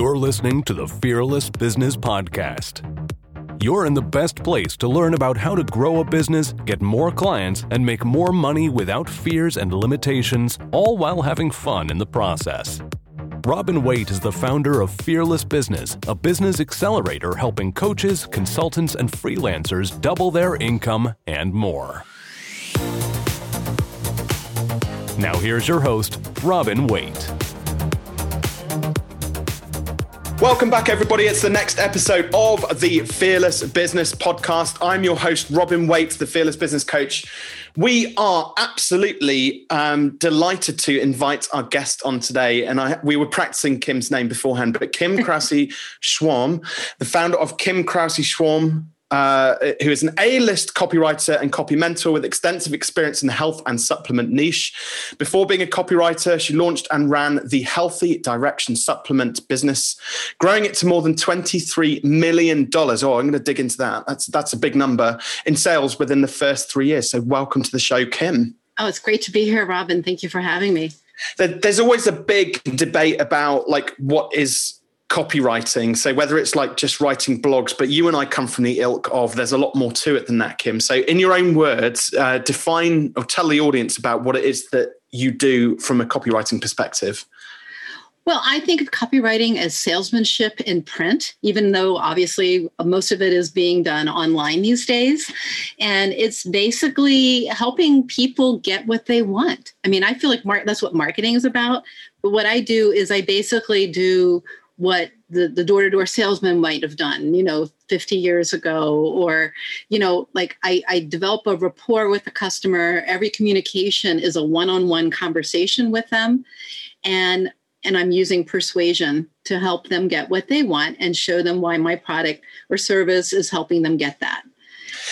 You're listening to the Fearless Business Podcast. You're in the best place to learn about how to grow a business, get more clients, and make more money without fears and limitations, all while having fun in the process. Robin Waite is the founder of Fearless Business, a business accelerator helping coaches, consultants, and freelancers double their income and more. Now, here's your host, Robin Waite. Welcome back, everybody. It's the next episode of the Fearless Business Podcast. I'm your host, Robin Waite, the Fearless Business Coach. We are absolutely um, delighted to invite our guest on today. And I, we were practicing Kim's name beforehand, but Kim Krause Schwalm, the founder of Kim Krause Schwalm uh, who is an A-list copywriter and copy mentor with extensive experience in the health and supplement niche. Before being a copywriter, she launched and ran the Healthy Direction supplement business, growing it to more than $23 million. Oh, I'm going to dig into that. That's, that's a big number in sales within the first three years. So welcome to the show, Kim. Oh, it's great to be here, Robin. Thank you for having me. There's always a big debate about like what is copywriting. So whether it's like just writing blogs, but you and I come from the ilk of there's a lot more to it than that, Kim. So in your own words, uh, define or tell the audience about what it is that you do from a copywriting perspective. Well, I think of copywriting as salesmanship in print, even though obviously most of it is being done online these days. And it's basically helping people get what they want. I mean, I feel like mar- that's what marketing is about. But what I do is I basically do what the, the door-to-door salesman might have done you know 50 years ago or you know like I, I develop a rapport with the customer. Every communication is a one-on-one conversation with them. And and i'm using persuasion to help them get what they want and show them why my product or service is helping them get that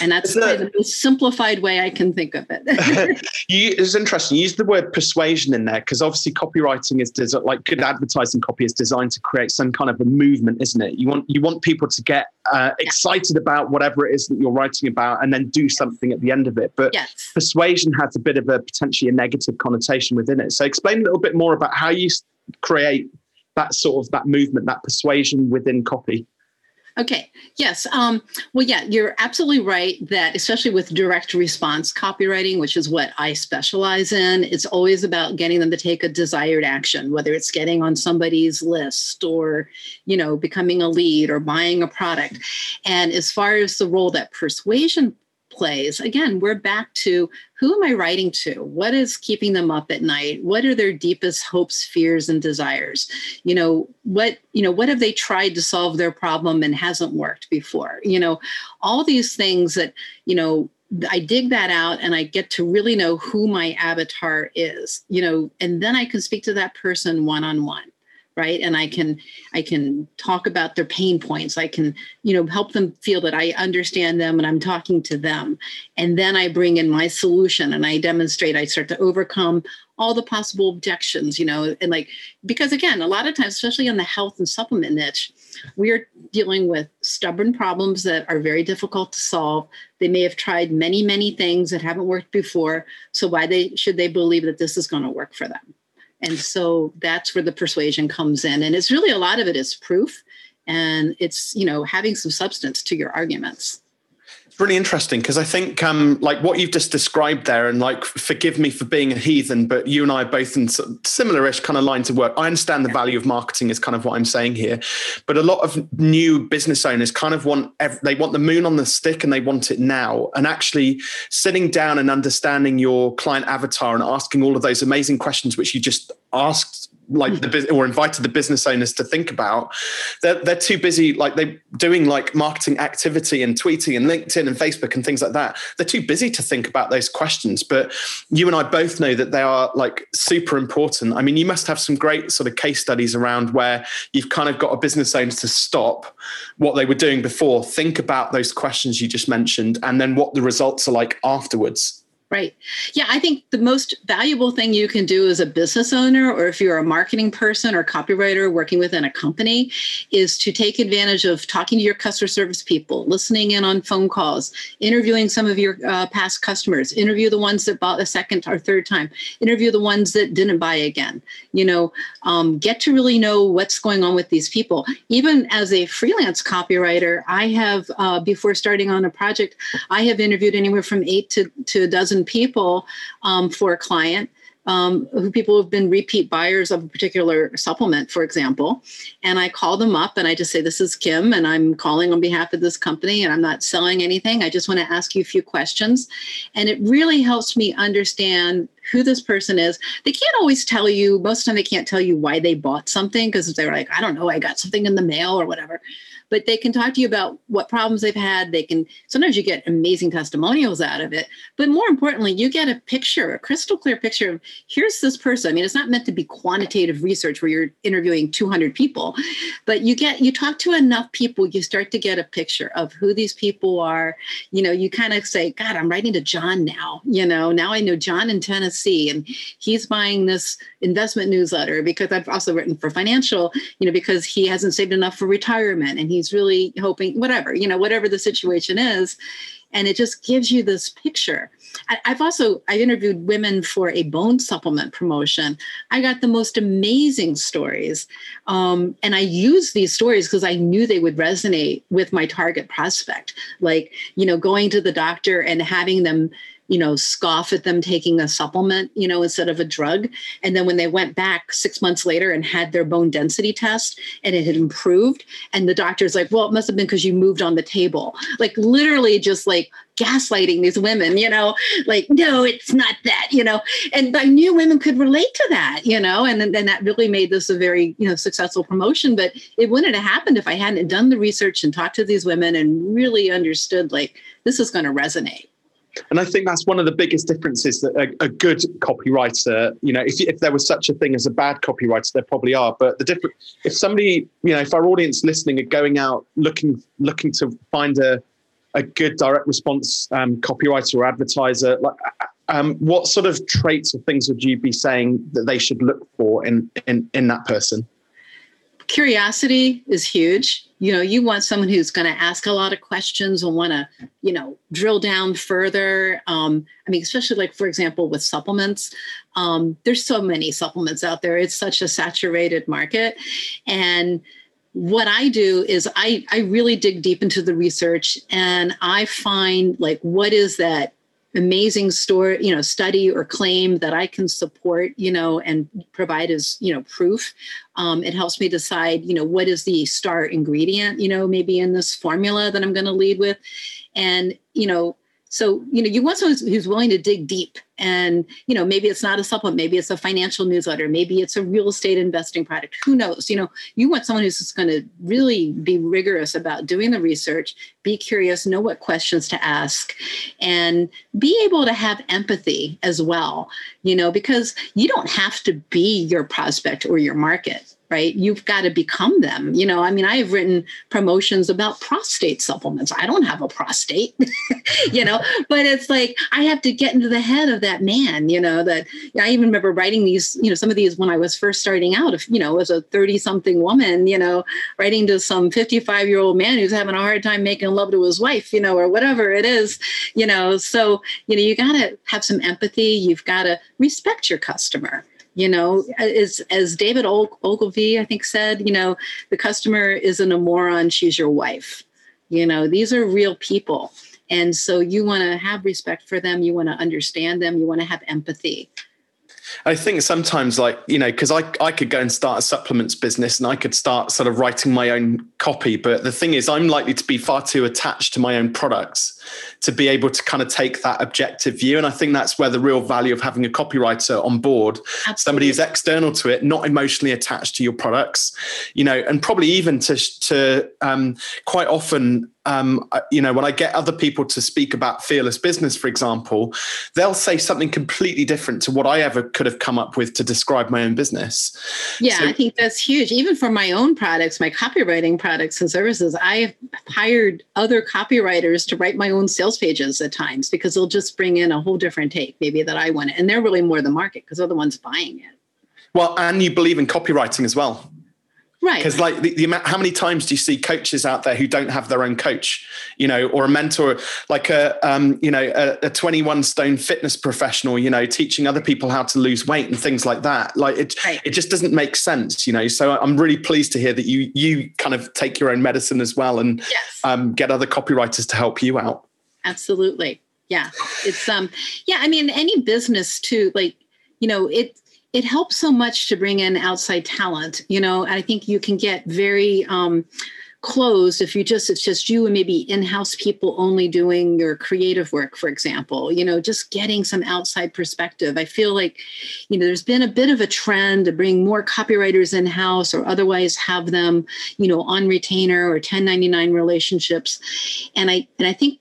and that's the most simplified way I can think of it. you, it's interesting. You use the word persuasion in there because obviously copywriting is des- like good advertising copy is designed to create some kind of a movement, isn't it? You want you want people to get uh, excited about whatever it is that you're writing about and then do something at the end of it. But yes. persuasion has a bit of a potentially a negative connotation within it. So explain a little bit more about how you create that sort of that movement, that persuasion within copy. Okay. Yes. Um, well, yeah, you're absolutely right that, especially with direct response copywriting, which is what I specialize in, it's always about getting them to take a desired action, whether it's getting on somebody's list or, you know, becoming a lead or buying a product. And as far as the role that persuasion plays. Again we're back to who am i writing to? What is keeping them up at night? What are their deepest hopes fears and desires? You know what you know what have they tried to solve their problem and hasn't worked before? You know all these things that you know I dig that out and I get to really know who my avatar is, you know, and then I can speak to that person one on one right? And i can i can talk about their pain points. I can you know help them feel that i understand them and i'm talking to them. And then i bring in my solution and i demonstrate i start to overcome all the possible objections you know and like because again a lot of times especially in the health and supplement niche we're dealing with stubborn problems that are very difficult to solve. They may have tried many many things that haven't worked before. So why they should they believe that this is going to work for them and so that's where the persuasion comes in. And it's really a lot of it is proof and it's, you know, having some substance to your arguments really interesting because I think um, like what you've just described there, and like forgive me for being a heathen, but you and I are both in similar-ish kind of lines of work. I understand the value of marketing is kind of what I'm saying here, but a lot of new business owners kind of want they want the moon on the stick and they want it now. And actually sitting down and understanding your client avatar and asking all of those amazing questions which you just asked like the or invited the business owners to think about they're, they're too busy like they doing like marketing activity and tweeting and linkedin and facebook and things like that. They're too busy to think about those questions. But you and i both know that they are like super important. I mean you must have some great sort of case studies around where you've kind of got a business owner to stop what they were doing before think about those questions you just mentioned and then what the results are like afterwards Right. Yeah, I think the most valuable thing you can do as a business owner, or if you're a marketing person or copywriter working within a company, is to take advantage of talking to your customer service people, listening in on phone calls, interviewing some of your uh, past customers, interview the ones that bought a second or third time, interview the ones that didn't buy again. You know, um, get to really know what's going on with these people. Even as a freelance copywriter, I have, uh, before starting on a project, I have interviewed anywhere from eight to, to a dozen people um, for a client um, who people have been repeat buyers of a particular supplement, for example. And I call them up and I just say, This is Kim, and I'm calling on behalf of this company, and I'm not selling anything. I just want to ask you a few questions. And it really helps me understand who this person is. They can't always tell you, most of the time, they can't tell you why they bought something because they're like, I don't know, I got something in the mail or whatever but they can talk to you about what problems they've had. They can sometimes you get amazing testimonials out of it, but more importantly, you get a picture, a crystal clear picture of here's this person. I mean, it's not meant to be quantitative research where you're interviewing 200 people, but you get you talk to enough people, you start to get a picture of who these people are. You know, you kind of say, God, I'm writing to John now. You know, now I know John in Tennessee, and he's buying this investment newsletter because I've also written for financial. You know, because he hasn't saved enough for retirement, and he he's really hoping whatever you know whatever the situation is. And it just gives you this picture. I, have also i interviewed women for a bone supplement promotion. I got the most amazing stories. Um, and i used these stories because i knew they would resonate with my target prospect. Like you know going to the doctor and having them you know, scoff at them taking a supplement, you know, instead of a drug. And then when they went back six months later and had their bone density test and it had improved, and the doctor's like, well, it must have been because you moved on the table. Like literally just like gaslighting these women, you know, like, no, it's not that, you know. And I knew women could relate to that, you know, and then that really made this a very, you know, successful promotion. But it wouldn't have happened if I hadn't done the research and talked to these women and really understood like this is going to resonate. And I think that's one of the biggest differences that a, a good copywriter, you know, if, if there was such a thing as a bad copywriter, there probably are. But the different, if somebody, you know, if our audience listening are going out looking looking to find a a good direct response um, copywriter or advertiser, like, um, what sort of traits or things would you be saying that they should look for in in in that person? Curiosity is huge. You know you want someone who's going to ask a lot of questions and want to you know drill down further. Um, i mean especially like for example with supplements um, there's so many supplements out there. It's such a saturated market. And what i do is i i really dig deep into the research and i find like what is that amazing story you know study or claim that i can support you know and provide as you know proof. Um, it helps me decide you know what is the star ingredient you know maybe in this formula that i'm going to lead with. And you know so you know you want someone who's willing to dig deep and you know maybe it's not a supplement maybe it's a financial newsletter maybe it's a real estate investing product who knows? You know you want someone who's just going to really be rigorous about doing the research be curious know what questions to ask and be able to have empathy as well you know because you don't have to be your prospect or your market right? You've got to become them. You know, I mean, I have written promotions about prostate supplements. I don't have a prostate, you know, but it's like I have to get into the head of that man, you know, that I even remember writing these, you know, some of these when I was first starting out, if, you know, as a 30 something woman, you know, writing to some 55 year old man who's having a hard time making love to his wife, you know, or whatever it is, you know. So, you know, you got to have some empathy. You've got to respect your customer you know as as david ogilvy i think said you know the customer isn't a moron she's your wife. You know these are real people. And so you want to have respect for them you want to understand them you want to have empathy. I think sometimes, like, you know, because I, I could go and start a supplements business and I could start sort of writing my own copy. But the thing is, I'm likely to be far too attached to my own products to be able to kind of take that objective view. And I think that's where the real value of having a copywriter on board, Absolutely. somebody who's external to it, not emotionally attached to your products, you know, and probably even to, to um, quite often um, you know, when I get other people to speak about fearless business, for example, they'll say something completely different to what I ever could have come up with to describe my own business. Yeah, so, I think that's huge. Even for my own products, my copywriting products and services, I've hired other copywriters to write my own sales pages at times because they'll just bring in a whole different take, maybe that I want. And they're really more the market because they're the ones buying it. Well, and you believe in copywriting as well. Right. Because like the, the amount, how many times do you see coaches out there who don't have their own coach, you know, or a mentor, like a, um, you know, a, a 21 stone fitness professional, you know, teaching other people how to lose weight and things like that. Like it, right. it just doesn't make sense, you know? So I'm really pleased to hear that you, you kind of take your own medicine as well and yes. um, get other copywriters to help you out. Absolutely. Yeah. It's, um, yeah, I mean, any business too, like, you know, it, it helps so much to bring in outside talent you know i think you can get very um, closed if you just it's just you and maybe in-house people only doing your creative work for example you know just getting some outside perspective i feel like you know there's been a bit of a trend to bring more copywriters in-house or otherwise have them you know on retainer or 1099 relationships and i and i think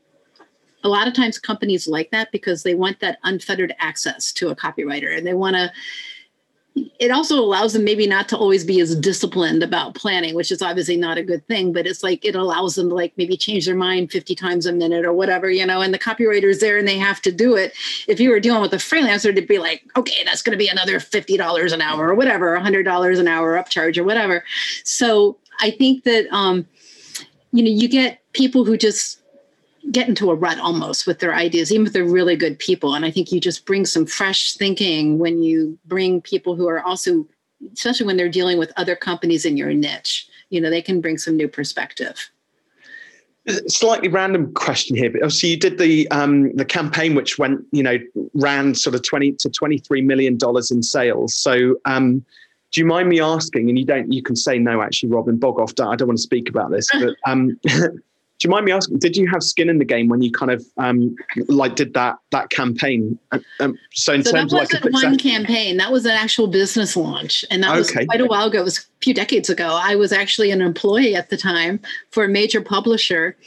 a lot of times companies like that because they want that unfettered access to a copywriter and they want to it also allows them maybe not to always be as disciplined about planning, which is obviously not a good thing, but it's like it allows them to like maybe change their mind 50 times a minute or whatever, you know, and the copywriter's there and they have to do it. If you were dealing with a freelancer to be like, okay, that's going to be another $50 an hour or whatever, $100 an hour upcharge or whatever. So I think that, um, you know, you get people who just get into a rut almost with their ideas, even if they're really good people. And I think you just bring some fresh thinking when you bring people who are also, especially when they're dealing with other companies in your niche, you know, they can bring some new perspective. Slightly random question here, but obviously you did the um, the campaign which went, you know, ran sort of twenty to twenty three million dollars in sales. So, um, do you mind me asking? And you don't, you can say no. Actually, Robin Bogoff, I don't want to speak about this, but um, do you mind me asking? Did you have skin in the game when you kind of um, like did that that campaign? Um, so in so terms that wasn't of like one campaign. That was an actual business launch, and that was quite a while ago. It was few decades ago. I was actually an employee at the time for a major publisher,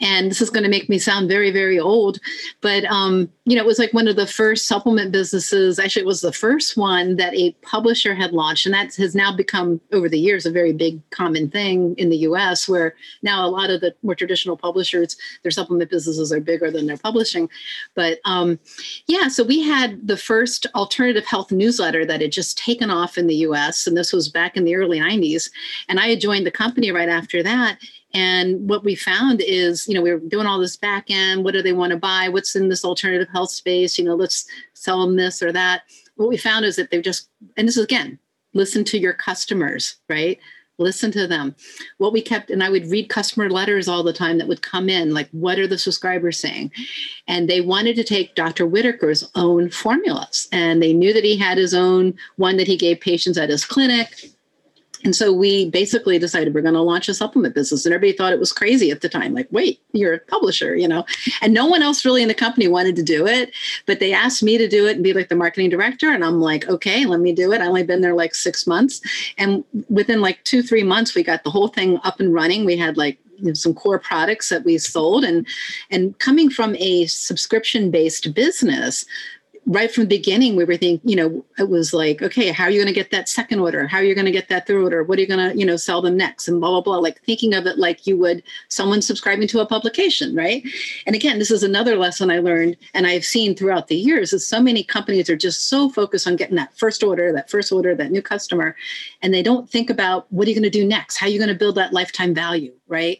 and this is going to make me sound very very old, but um, you know it was like one of the first supplement businesses. Actually, it was the first one that a publisher had launched, and that has now become over the years a very big common thing in the U.S. Where now a lot of the more traditional publishers, their supplement businesses are bigger than their publishing. But um, yeah, so we had the first alternative health newsletter that had just taken off in the US. And this was back in the early 90s. And I had joined the company right after that. And what we found is, you know, we were doing all this back end. What do they want to buy? What's in this alternative health space? You know, let's sell them this or that. What we found is that they've just, and this is again, listen to your customers, right? listen to them what we kept and i would read customer letters all the time that would come in like what are the subscribers saying and they wanted to take dr whitaker's own formulas and they knew that he had his own one that he gave patients at his clinic and so we basically decided we're going to launch a supplement business. And everybody thought it was crazy at the time. Like, wait, you're a publisher, you know? And no one else really in the company wanted to do it. But they asked me to do it and be like the marketing director. And I'm like, okay, let me do it. I only been there like six months. And within like two, three months, we got the whole thing up and running. We had like some core products that we sold and and coming from a subscription based business right from the beginning, we were thinking, you know, it was like, okay, how are you going to get that second order? How are you going to get that third order? What are you going to, you know, sell them next? And blah, blah, blah. Like thinking of it like you would someone subscribing to a publication, right? And again, this is another lesson I learned and I've seen throughout the years is so many companies are just so focused on getting that first order, that first order, that new customer. And they don't think about what are you going to do next? How are you going to build that lifetime value? Right?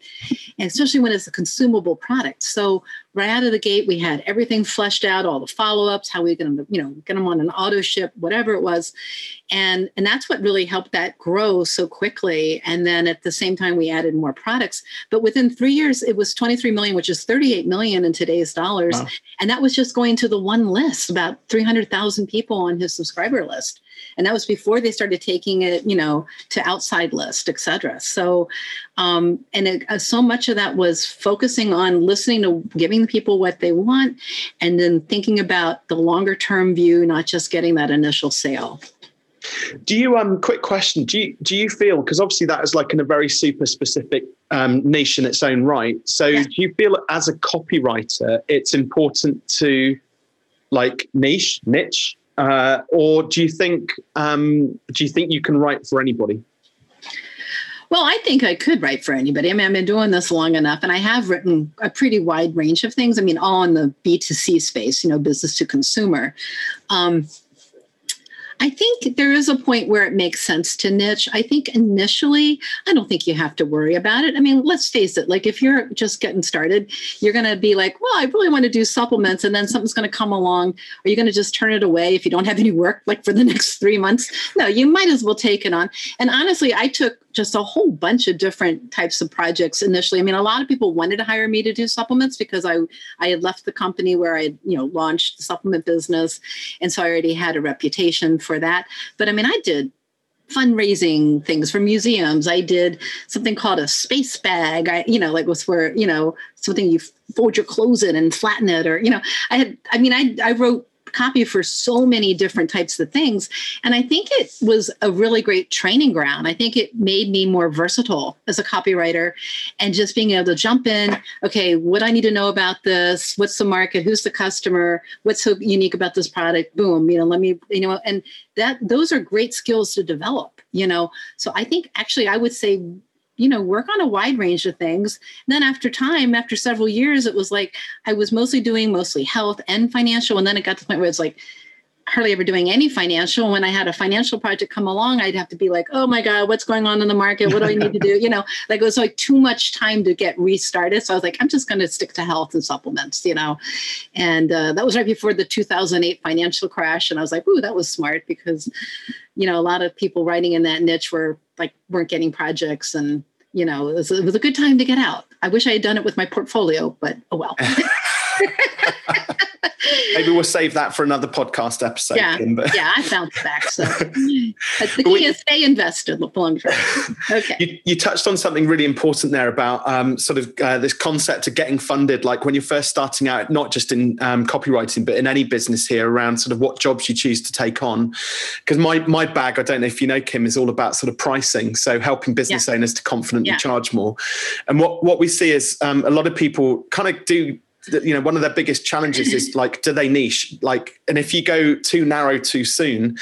And especially when it's a consumable product. So right out of the gate, we had everything fleshed out, all the follow-ups, how we're going to, you know, get them on an auto ship, whatever it was. And, and that's what really helped that grow so quickly. And then at the same time, we added more products. But within three years, it was 23 million, which is 38 million in today's dollars. Wow. And that was just going to the one list, about 300,000 people on his subscriber list and that was before they started taking it you know to outside list et cetera so um, and it, uh, so much of that was focusing on listening to giving people what they want and then thinking about the longer term view not just getting that initial sale Do you um quick question? Do you do you feel because obviously that is like in a very super specific um, niche in its own right. So yeah. do you feel as a copywriter it's important to like niche niche, uh, or do you think um, do you think you can write for anybody? Well, I think I could write for anybody. I mean, I've been doing this long enough and I have written a pretty wide range of things. I mean, all in the B2C space, you know, business to consumer. Um, I think there is a point where it makes sense to niche. I think initially, I don't think you have to worry about it. I mean, let's face it, like if you're just getting started, you're going to be like, well, I really want to do supplements. And then something's going to come along. Are you going to just turn it away if you don't have any work like for the next three months? No, you might as well take it on. And honestly, I took just a whole bunch of different types of projects initially. I mean, a lot of people wanted to hire me to do supplements because I I had left the company where I had, you know launched the supplement business, and so I already had a reputation for that. But I mean, I did fundraising things for museums. I did something called a space bag. I, you know, like was where, you know, something you fold your clothes in and flatten it or, you know, I had, I mean, I, I wrote copy for so many different types of things. And I think it was a really great training ground. I think it made me more versatile as a copywriter and just being able to jump in. Okay, what I need to know about this? What's the market? Who's the customer? What's so unique about this product? Boom, you know, let me, you know, and that those are great skills to develop, you know. So I think actually I would say you know work on a wide range of things. And then after time after several years it was like i was mostly doing mostly health and financial and then it got to the point where it's like hardly ever doing any financial. When i had a financial project come along i'd have to be like oh my god what's going on in the market? What do i need to do? You know like it was like too much time to get restarted. So i was like i'm just going to stick to health and supplements you know? And uh, that was right before the 2008 financial crash. And i was like ooh that was smart because you know a lot of people writing in that niche were like weren't getting projects and you know, it was, it was a good time to get out. I wish I had done it with my portfolio, but oh well. Maybe we'll save that for another podcast episode. Yeah, but... yeah, I found back. So the key we, is stay invested long term. Okay. You, you, touched on something really important there about um, sort of uh, this concept of getting funded. Like when you're first starting out, not just in um, copywriting, but in any business here, around sort of what jobs you choose to take on. Because my my bag, I don't know if you know, Kim, is all about sort of pricing. So helping business yeah. owners to confidently yeah. charge more. And what what we see is um, a lot of people kind of do you know one of their biggest challenges is like do they niche? Like and if you go too narrow too soon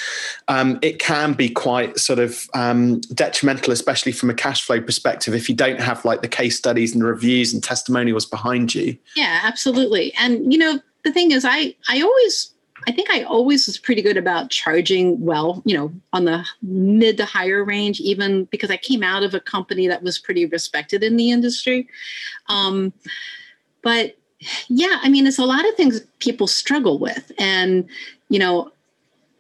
um, it can be quite sort of um, detrimental especially from a cash flow perspective if you don't have like the case studies and the reviews and testimonials behind you. Yeah absolutely. And you know the thing is i i always I think I always was pretty good about charging well, you know, on the mid to higher range, even because I came out of a company that was pretty respected in the industry. Um, but yeah, I mean, it's a lot of things people struggle with. And, you know,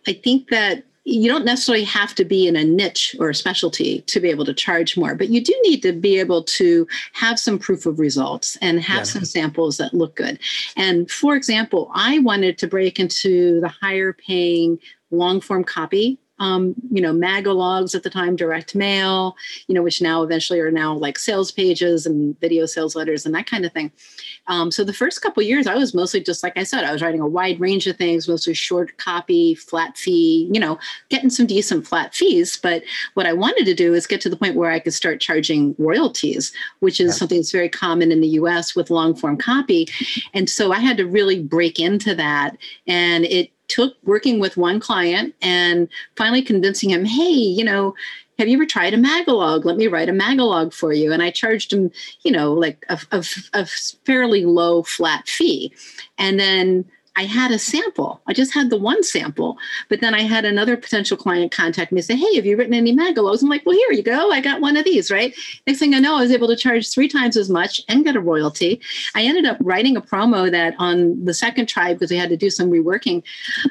I think that you don't necessarily have to be in a niche or a specialty to be able to charge more, but you do need to be able to have some proof of results and have yeah. some samples that look good. And for example, I wanted to break into the higher paying long form copy um, you know, magalogs at the time, direct mail, you know, which now eventually are now like sales pages and video sales letters and that kind of thing. Um, so the first couple years, I was mostly just like I said, I was writing a wide range of things, mostly short copy, flat fee, you know, getting some decent flat fees. But what I wanted to do is get to the point where I could start charging royalties, which is yeah. something that's very common in the U.S. with long form copy. And so I had to really break into that, and it took working with one client and finally convincing him, hey, you know, have you ever tried a magalog? Let me write a magalog for you. And I charged him, you know, like a, a, a fairly low flat fee. And then I had a sample. I just had the one sample. But then I had another potential client contact me and say, Hey, have you written any Magalogs? I'm like, Well, here you go. I got one of these, right? Next thing I know, I was able to charge three times as much and get a royalty. I ended up writing a promo that on the second try, because we had to do some reworking,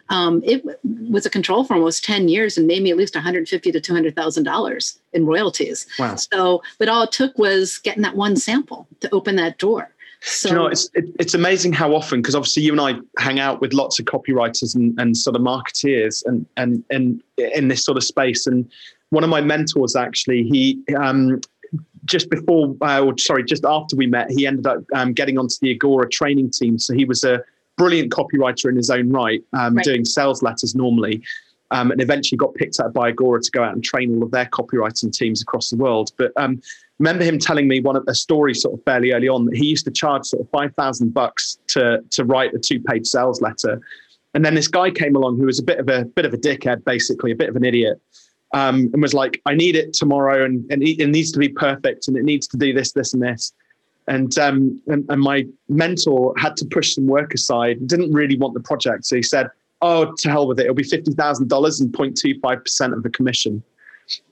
um, it was a control for almost 10 years and made me at least 150 to $200,000 in royalties. Wow. So, but all it took was getting that one sample to open that door. So, you know, it's it, it's amazing how often because obviously you and I hang out with lots of copywriters and, and sort of marketeers and and and in this sort of space. And one of my mentors actually, he um, just before, uh, or sorry, just after we met, he ended up um, getting onto the Agora training team. So he was a brilliant copywriter in his own right, um, right. doing sales letters normally. um, and eventually got picked up by Agora to go out and train all of their copywriting teams across the world. But um, remember him telling me one of a story sort of fairly early on that he used to charge sort of five thousand bucks to to write a two page sales letter, and then this guy came along who was a bit of a bit of a dickhead, basically a bit of an idiot. Um, and was like, I need it tomorrow, and, and it needs to be perfect, and it needs to do this, this, and this. And, um, and and my mentor had to push some work aside. Didn't really want the project, so he said, "Oh, to hell with it. It'll be fifty thousand dollars and 0.25 percent of the commission."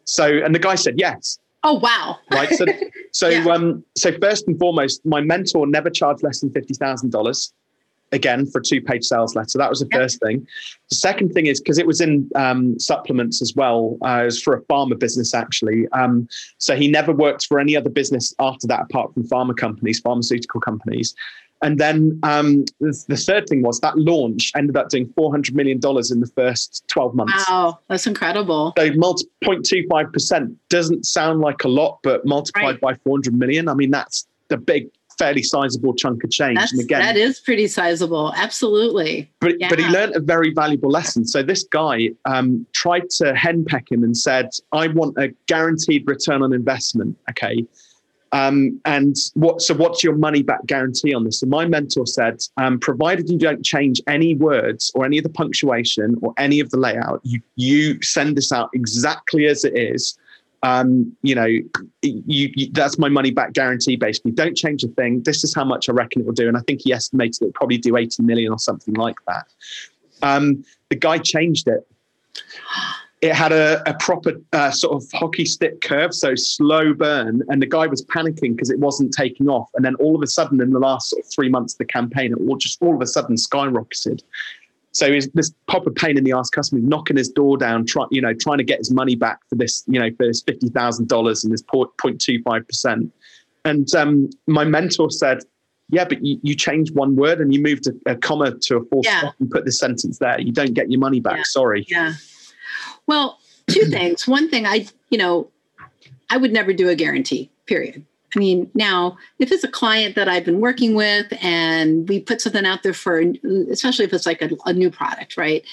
So, and the guy said yes. Oh wow! Right. So, so yeah. um, so first and foremost, my mentor never charged less than fifty thousand dollars again for a two page sales letter. That was the yep. first thing. The second thing is because it was in um, supplements as well, uh, it was for a pharma business actually. Um, so he never worked for any other business after that apart from pharma companies, pharmaceutical companies. And then um, the, third thing was that launch ended up doing $400 million in the first 12 months. Wow, that's incredible. So multi- 0.25% doesn't sound like a lot, but multiplied right. by 400 million, I mean, that's the big fairly sizable chunk of change. That's, and again, that is pretty sizable. Absolutely. But yeah. but he learned a very valuable lesson. So this guy um, tried to henpeck him and said, "I want a guaranteed return on investment." Okay. Um, and what? So what's your money back guarantee on this? And my mentor said, um, provided you don't change any words or any of the punctuation or any of the layout, you you send this out exactly as it is um, you know, you, you, that's my money back guarantee. Basically, don't change a thing. This is how much I reckon it will do, and I think he estimated it probably do eighty million or something like that. Um, the guy changed it. It had a, a proper uh, sort of hockey stick curve, so slow burn, and the guy was panicking because it wasn't taking off. And then all of a sudden, in the last sort of three months of the campaign, it all just all of a sudden skyrocketed. So he's this proper pain in the ass customer knocking his door down, trying you know trying to get his money back for this you know for his fifty thousand dollars and this 0.25 percent. And um, my mentor said, "Yeah, but you, you changed one word and you moved a, a comma to a full yeah. stop and put this sentence there. You don't get your money back. Yeah. Sorry." Yeah. Well, two things. One thing, I you know, I would never do a guarantee. Period. I mean, now if it's a client that I've been working with and we put something out there for, especially if it's like a, a new product, right?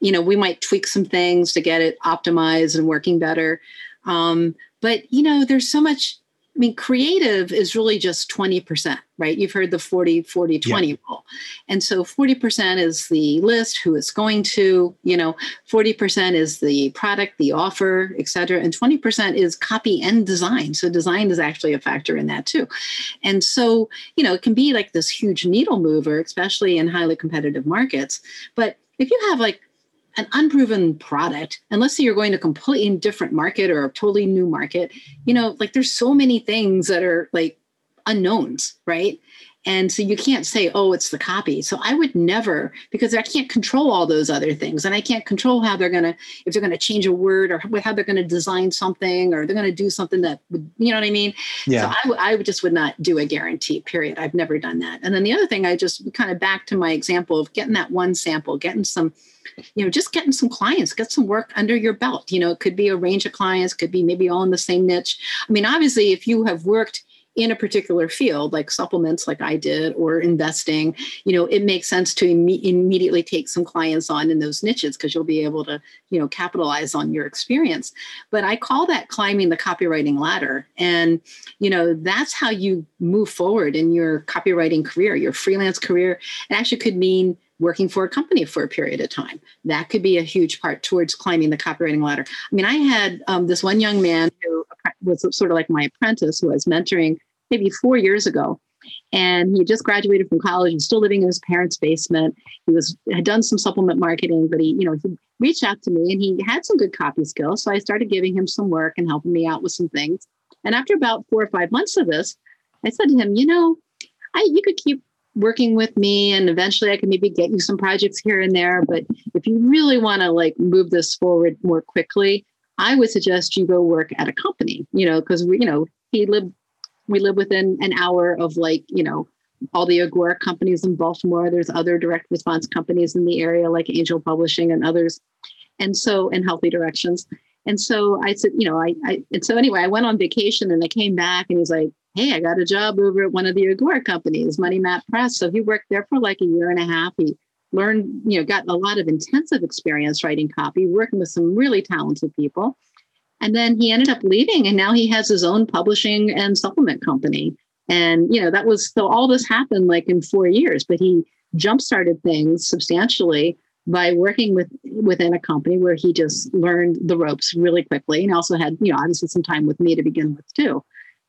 You know, we might tweak some things to get it optimized and working better. Um, but you know, there's so much I mean, creative is really just 20%, right? You've heard the 40, 40, 20 yeah. rule. And so 40% is the list, who it's going to, you know, 40% is the product, the offer, et cetera. And 20% is copy and design. So design is actually a factor in that too. And so, you know, it can be like this huge needle mover, especially in highly competitive markets. But if you have like an unproven product, unless you're going to a completely different market or a totally new market, you know, like there's so many things that are like unknowns, right? And so you can't say, oh, it's the copy. So I would never, because I can't control all those other things. And I can't control how they're going to, if they're going to change a word or how they're going to design something or they're going to do something that would, you know what I mean? Yeah. So I, w- I just would not do a guarantee, period. I've never done that. And then the other thing, I just kind of back to my example of getting that one sample, getting some, you know, just getting some clients, get some work under your belt. You know, it could be a range of clients, could be maybe all in the same niche. I mean, obviously, if you have worked in a particular field like supplements like i did or investing you know it makes sense to Im- immediately take some clients on in those niches because you'll be able to you know capitalize on your experience. But i call that climbing the copywriting ladder. And you know that's how you move forward in your copywriting career your freelance career. It actually could mean working for a company for a period of time. That could be a huge part towards climbing the copywriting ladder. I mean, I had um, this one young man who was sort of like my apprentice who I was mentoring maybe four years ago. And he just graduated from college and still living in his parents' basement. He was had done some supplement marketing, but he, you know, he reached out to me and he had some good copy skills. So I started giving him some work and helping me out with some things. And after about four or five months of this, I said to him, you know, I you could keep working with me and eventually I can maybe get you some projects here and there. But if you really want to like move this forward more quickly, I would suggest you go work at a company, you know, because we, you know, he lived, we live within an hour of like, you know, all the Agora companies in Baltimore. There's other direct response companies in the area like Angel Publishing and others. And so, in Healthy Directions. And so I said, you know, I, I, and so anyway, I went on vacation and I came back and he's like, hey, I got a job over at one of the Agora companies, Money Map Press. So he worked there for like a year and a half. He learned, you know, got a lot of intensive experience writing copy, working with some really talented people. And then he ended up leaving and now he has his own publishing and supplement company. And, you know, that was so all this happened like in four years, but he jump started things substantially by working with within a company where he just learned the ropes really quickly and also had, you know, obviously some time with me to begin with too.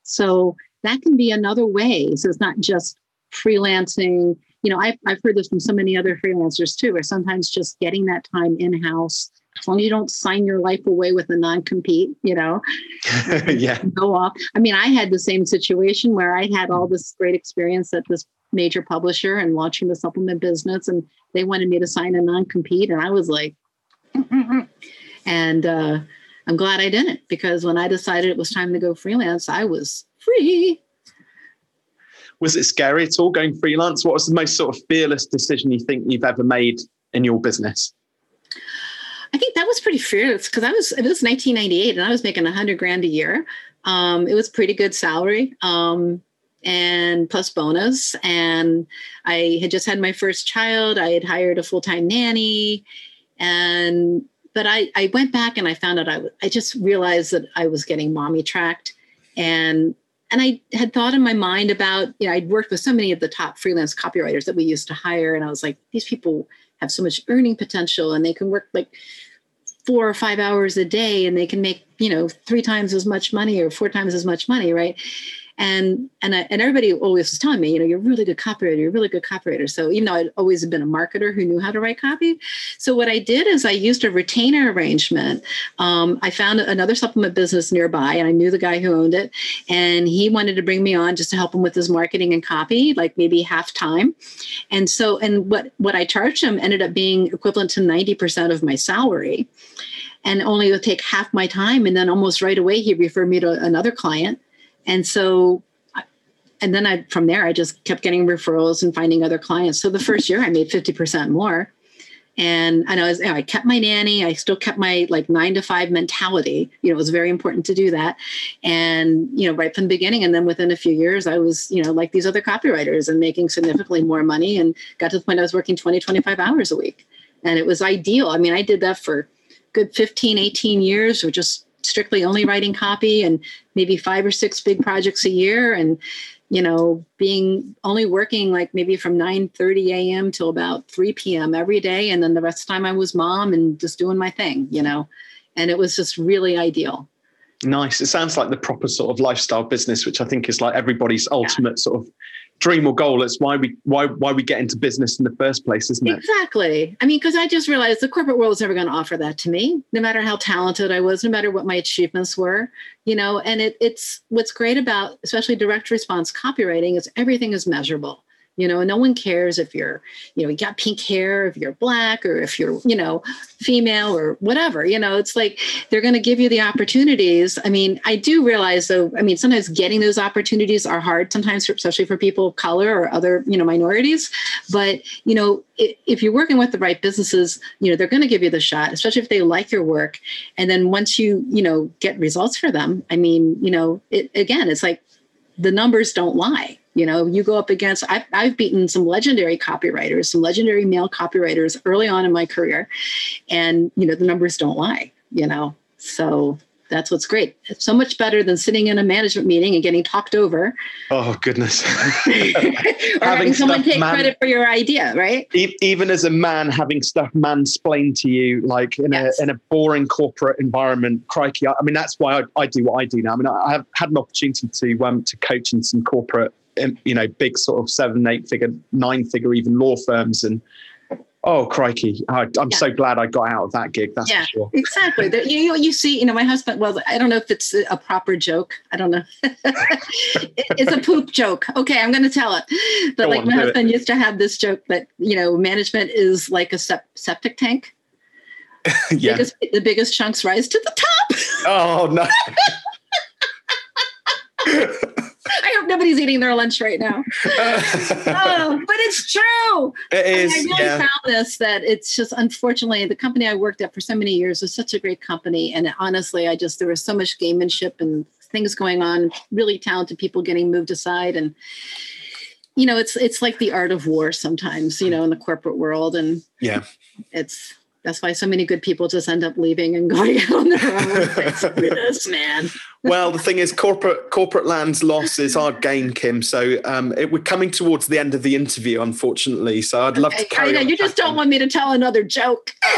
So that can be another way. So it's not just freelancing. You know, I've, I've heard this from so many other freelancers too, where sometimes just getting that time in house, as long as you don't sign your life away with a non compete, you know, yeah, go off. I mean, I had the same situation where I had all this great experience at this major publisher and launching the supplement business, and they wanted me to sign a non compete, and I was like, and uh, I'm glad I didn't because when I decided it was time to go freelance, I was free. Was it scary at all going freelance? What was the most sort of fearless decision you think you've ever made in your business? I think that was pretty fearless because I was it was 1998 and I was making 100 grand a year. Um, it was pretty good salary um, and plus bonus. And I had just had my first child. I had hired a full time nanny, and but I I went back and I found out I I just realized that I was getting mommy tracked, and and I had thought in my mind about, you know, I'd worked with so many of the top freelance copywriters that we used to hire. And I was like, these people have so much earning potential and they can work like four or five hours a day and they can make, you know, three times as much money or four times as much money, right? And and I, and everybody always was telling me, you know, you're a really good copywriter, you're a really good copywriter. So even though I'd always been a marketer who knew how to write copy, so what I did is I used a retainer arrangement. Um, I found another supplement business nearby, and I knew the guy who owned it, and he wanted to bring me on just to help him with his marketing and copy, like maybe half time. And so, and what what I charged him ended up being equivalent to ninety percent of my salary and only would take half my time. And then almost right away, he referred me to another client and so, and then I, from there, I just kept getting referrals and finding other clients. So the first year I made 50% more. And I know I kept my nanny. I still kept my like nine to five mentality. You know, it was very important to do that. And, you know, right from the beginning. And then within a few years, I was, you know, like these other copywriters and making significantly more money and got to the point I was working 20, 25 hours a week. And it was ideal. I mean, I did that for good 15, 18 years or just strictly only writing copy and maybe five or six big projects a year. And you know being only working like maybe from 9 30 a.m till about 3 p.m every day. And then the rest of the time i was mom and just doing my thing you know? And it was just really ideal. Nice. It sounds like the proper sort of lifestyle business which i think is like everybody's ultimate yeah. sort of dream or goal. It's why we why why we get into business in the first place, isn't it? Exactly. I mean, because I just realized the corporate world is never going to offer that to me, no matter how talented I was, no matter what my achievements were. You know, and it, it's what's great about especially direct response copywriting is everything is measurable you know no one cares if you're you know you got pink hair if you're black or if you're you know female or whatever you know it's like they're going to give you the opportunities. I mean i do realize though i mean sometimes getting those opportunities are hard sometimes especially for people of color or other you know minorities. But you know if you're working with the right businesses you know they're going to give you the shot especially if they like your work. And then once you you know get results for them i mean you know it again it's like the numbers don't lie you know, you go up against, I've, I've beaten some legendary copywriters, some legendary male copywriters early on in my career. And, you know, the numbers don't lie, you know. So that's what's great. It's so much better than sitting in a management meeting and getting talked over. Oh goodness! or having, someone take man, credit for your idea, right? Even as a man, having stuff mansplained to you, like in yes. a in a boring corporate environment. Crikey! I, I mean, that's why I, I, do what I do now. I mean, I have had an opportunity to um to coach in some corporate Um, you know big sort of seven eight figure nine figure even law firms and oh crikey I, am yeah. so glad i got out of that gig that's yeah, for sure. exactly. You, you see you know my husband well i don't know if it's a proper joke i don't know. It's a poop joke. Okay i'm going to tell it. But Go like on, my husband it. used to have this joke that you know management is like a septic tank. Yeah. biggest, the biggest chunks rise to the top. Oh no I hope nobody's eating their lunch right now. oh, but it's true. It is. I, really yeah. found this that it's just unfortunately the company I worked at for so many years was such a great company, and honestly, I just there was so much gamemanship and things going on, really talented people getting moved aside, and you know, it's it's like the art of war sometimes, you know, in the corporate world, and yeah, it's that's why so many good people just end up leaving and going out on their own. this man. Well, the thing is, corporate corporate land's loss is our gain, Kim. So um, it, we're coming towards the end of the interview, unfortunately. So I'd love to carry. I know, on you just don't want me to tell another joke.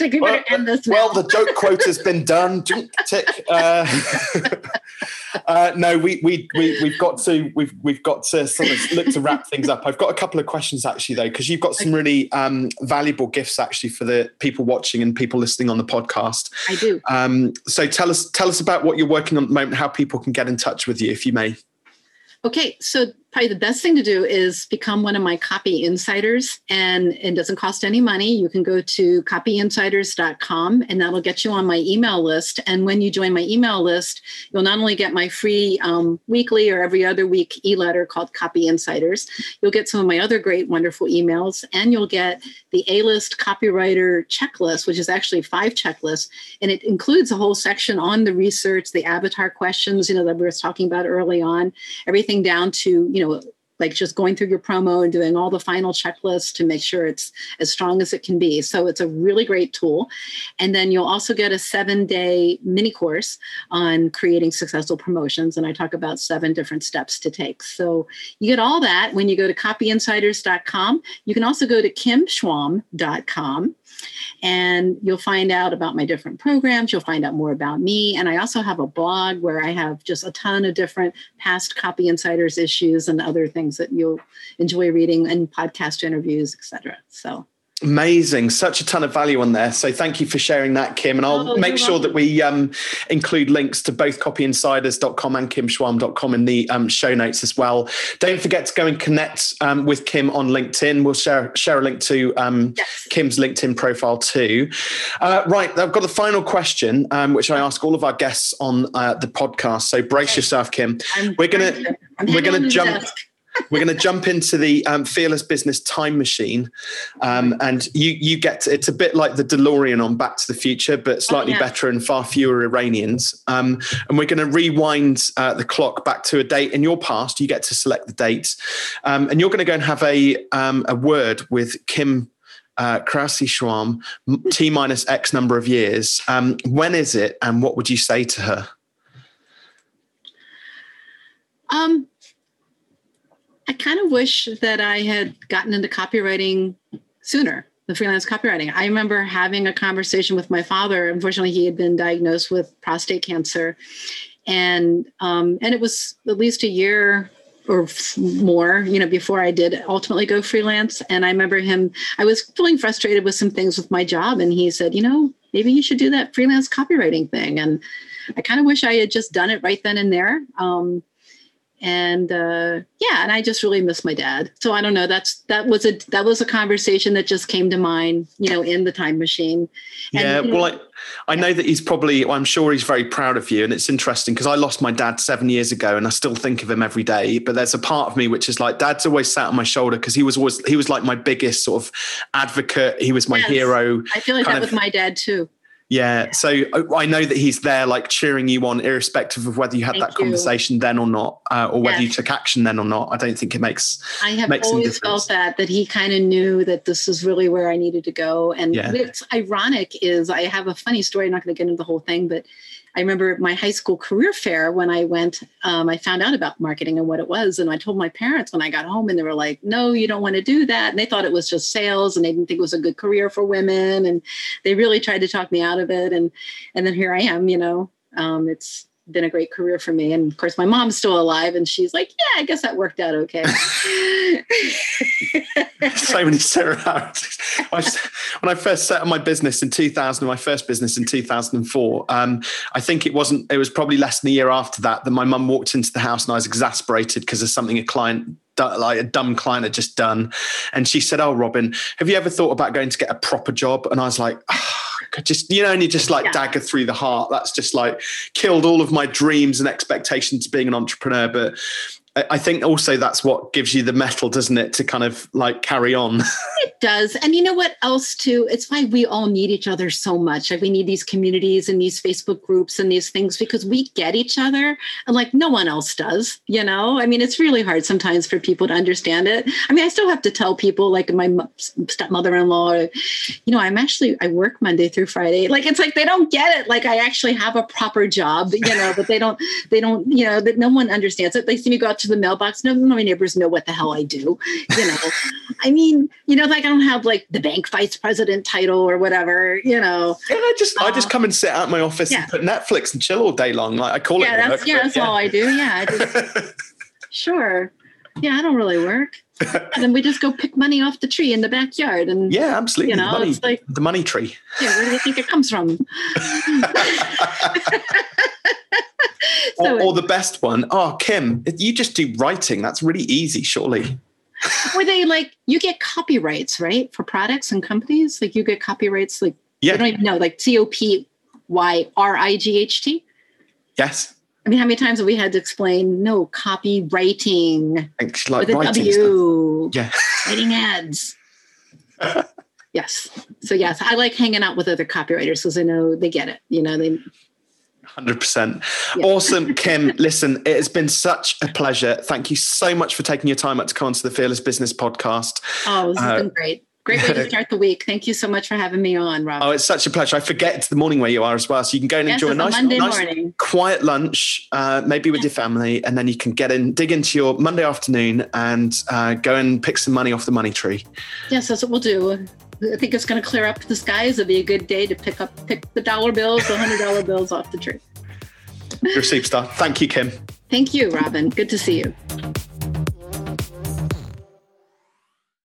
like we well, better end this. Now. Well, the joke quote has been done. Tick. Uh, uh, no, we we we we've got to we've we've got to sort of look to wrap things up. I've got a couple of questions actually though, because you've got some really um, valuable gifts actually for the people watching and people listening on the podcast. I do. Um, so tell us tell us about what you're working on at the moment, how people can get in touch with you, if you may. Okay, so probably the best thing to do is become one of my copy insiders and it doesn't cost any money. You can go to copyinsiders.com and that'll get you on my email list. And when you join my email list you'll not only get my free um, weekly or every other week e-letter called copy insiders you'll get some of my other great wonderful emails and you'll get the a-list copywriter checklist which is actually five checklists and it includes a whole section on the research the avatar questions you know that we were talking about early on everything down to you you know, like just going through your promo and doing all the final checklists to make sure it's as strong as it can be. So it's a really great tool. And then you'll also get a seven day mini course on creating successful promotions. And I talk about seven different steps to take. So you get all that when you go to copyinsiders.com. You can also go to kimschwalm.com and you'll find out about my different programs. You'll find out more about me. And I also have a blog where I have just a ton of different past Copy Insiders issues and other things that you'll enjoy reading and podcast interviews, etc. So Amazing. Such a ton of value on there. So thank you for sharing that, Kim. And I'll oh, make sure welcome. that we um, include links to both copyinsiders.com and kimschwalm.com in the um, show notes as well. Don't forget to go and connect um, with Kim on LinkedIn. We'll share, share a link to um, yes. Kim's LinkedIn profile too. Uh, right. I've got the final question, um, which I ask all of our guests on uh, the podcast. So brace okay. yourself, Kim. I'm we're going to, we're going to jump. Desk we're going to jump into the um, fearless business time machine um, and you you get to, it's a bit like the delorean on back to the future but slightly oh, yeah. better and far fewer iranians um, and we're going to rewind uh, the clock back to a date in your past you get to select the date um, and you're going to go and have a, um, a word with kim uh, Krause Schwalm, T minus X number of years. Um, when is it, and what would you say to her? Um, I kind of wish that I had gotten into copywriting sooner, the freelance copywriting. I remember having a conversation with my father. Unfortunately, he had been diagnosed with prostate cancer, and um, and it was at least a year or more, you know, before I did ultimately go freelance. And I remember him. I was feeling frustrated with some things with my job, and he said, you know, maybe you should do that freelance copywriting thing. And I kind of wish I had just done it right then and there. Um, and uh, yeah and i just really miss my dad. So i don't know that's that was a that was a conversation that just came to mind you know in the time machine. And, yeah well I, I know that he's probably well, i'm sure he's very proud of you and it's interesting because i lost my dad seven years ago and i still think of him every day but there's a part of me which is like dad's always sat on my shoulder because he was always he was like my biggest sort of advocate he was my yes, hero i feel like that of, with my dad too yeah. So I know that he's there, like cheering you on, irrespective of whether you had Thank that conversation then or not, uh, or whether yes. you took action then or not. I don't think it makes. I have makes always felt that that he kind of knew that this is really where I needed to go. And yeah. what's ironic is I have a funny story. I'm not going to get into the whole thing, but I remember my high school career fair when I went, um, I found out about marketing and what it was. And I told my parents when I got home, and they were like, no, you don't want to do that. And they thought it was just sales and they didn't think it was a good career for women. And they really tried to talk me out of it. And, and then here I am, you know, um, it's, been a great career for me. And of course, my mom's still alive, and she's like, "Yeah, I guess that worked out okay." so many similarities. when I first set up my business in 2000, my first business in 2004, um, I think it wasn't. It was probably less than a year after that that my mum walked into the house, and I was exasperated because of something a client like a dumb client had just done. And she said, Oh, Robin, have you ever thought about going to get a proper job? And I was like, oh, just you know and you just like yeah. dagger through the heart that's just like killed all of my dreams and expectations of being an entrepreneur but I think also that's what gives you the mettle, doesn't it, to kind of like carry on. it does. And you know what else too? It's why we all need each other so much. Like we need these communities and these Facebook groups and these things because we get each other and like no one else does, you know? I mean, it's really hard sometimes for people to understand it. I mean, I still have to tell people like my stepmother-in-law, you know, I'm actually I work Monday through Friday. Like it's like they don't get it. Like I actually have a proper job, you know, but they don't they don't, you know, that no one understands it. They see me go out to the mailbox. None of my neighbors know what the hell I do, you know. I mean, you know, like I don't have like the bank vice president title or whatever, you know. Yeah, I just uh, I just uh, come and sit out my office yeah. and put Netflix and chill all day long. Like I call yeah, it. That's, yeah, that's yeah. all I do. Yeah, I sure. Yeah, I don't really work. and then we just go pick money off the tree in the backyard, and yeah, absolutely. You know, the money, it's like the money tree. Yeah, where do you think it comes from? or, or, the best one. Oh, Kim, you just do writing. That's really easy, surely. Were they like you get copyrights, right, for products and companies? Like you get copyrights, like yeah. I don't even know, like C O P Y R I G H T. Yes. I mean, how many times have we had to explain no copywriting Thanks, like with a W? Yeah. Writing ads. yes. So yes, I like hanging out with other copywriters because I know they get it. You know, they 100%. Yeah. Awesome, Kim. Listen, it has been such a pleasure. Thank you so much for taking your time out to come onto the Fearless Business podcast. Oh, this has uh, been great. Great way to start the week. Thank you so much for having me on, Rob. Oh, it's such a pleasure. I forget it's the morning where you are as well. So you can go and yes, enjoy a nice, a nice quiet lunch, uh, maybe with your family, and then you can get in, dig into your Monday afternoon and uh, go and pick some money off the money tree. Yes, that's what we'll do. I think it's going to clear up the skies. It'll be a good day to pick up pick the dollar bills, the hundred dollar bills off the tree. You're a superstar. Thank you, Kim. Thank you, Robin. Good to see you.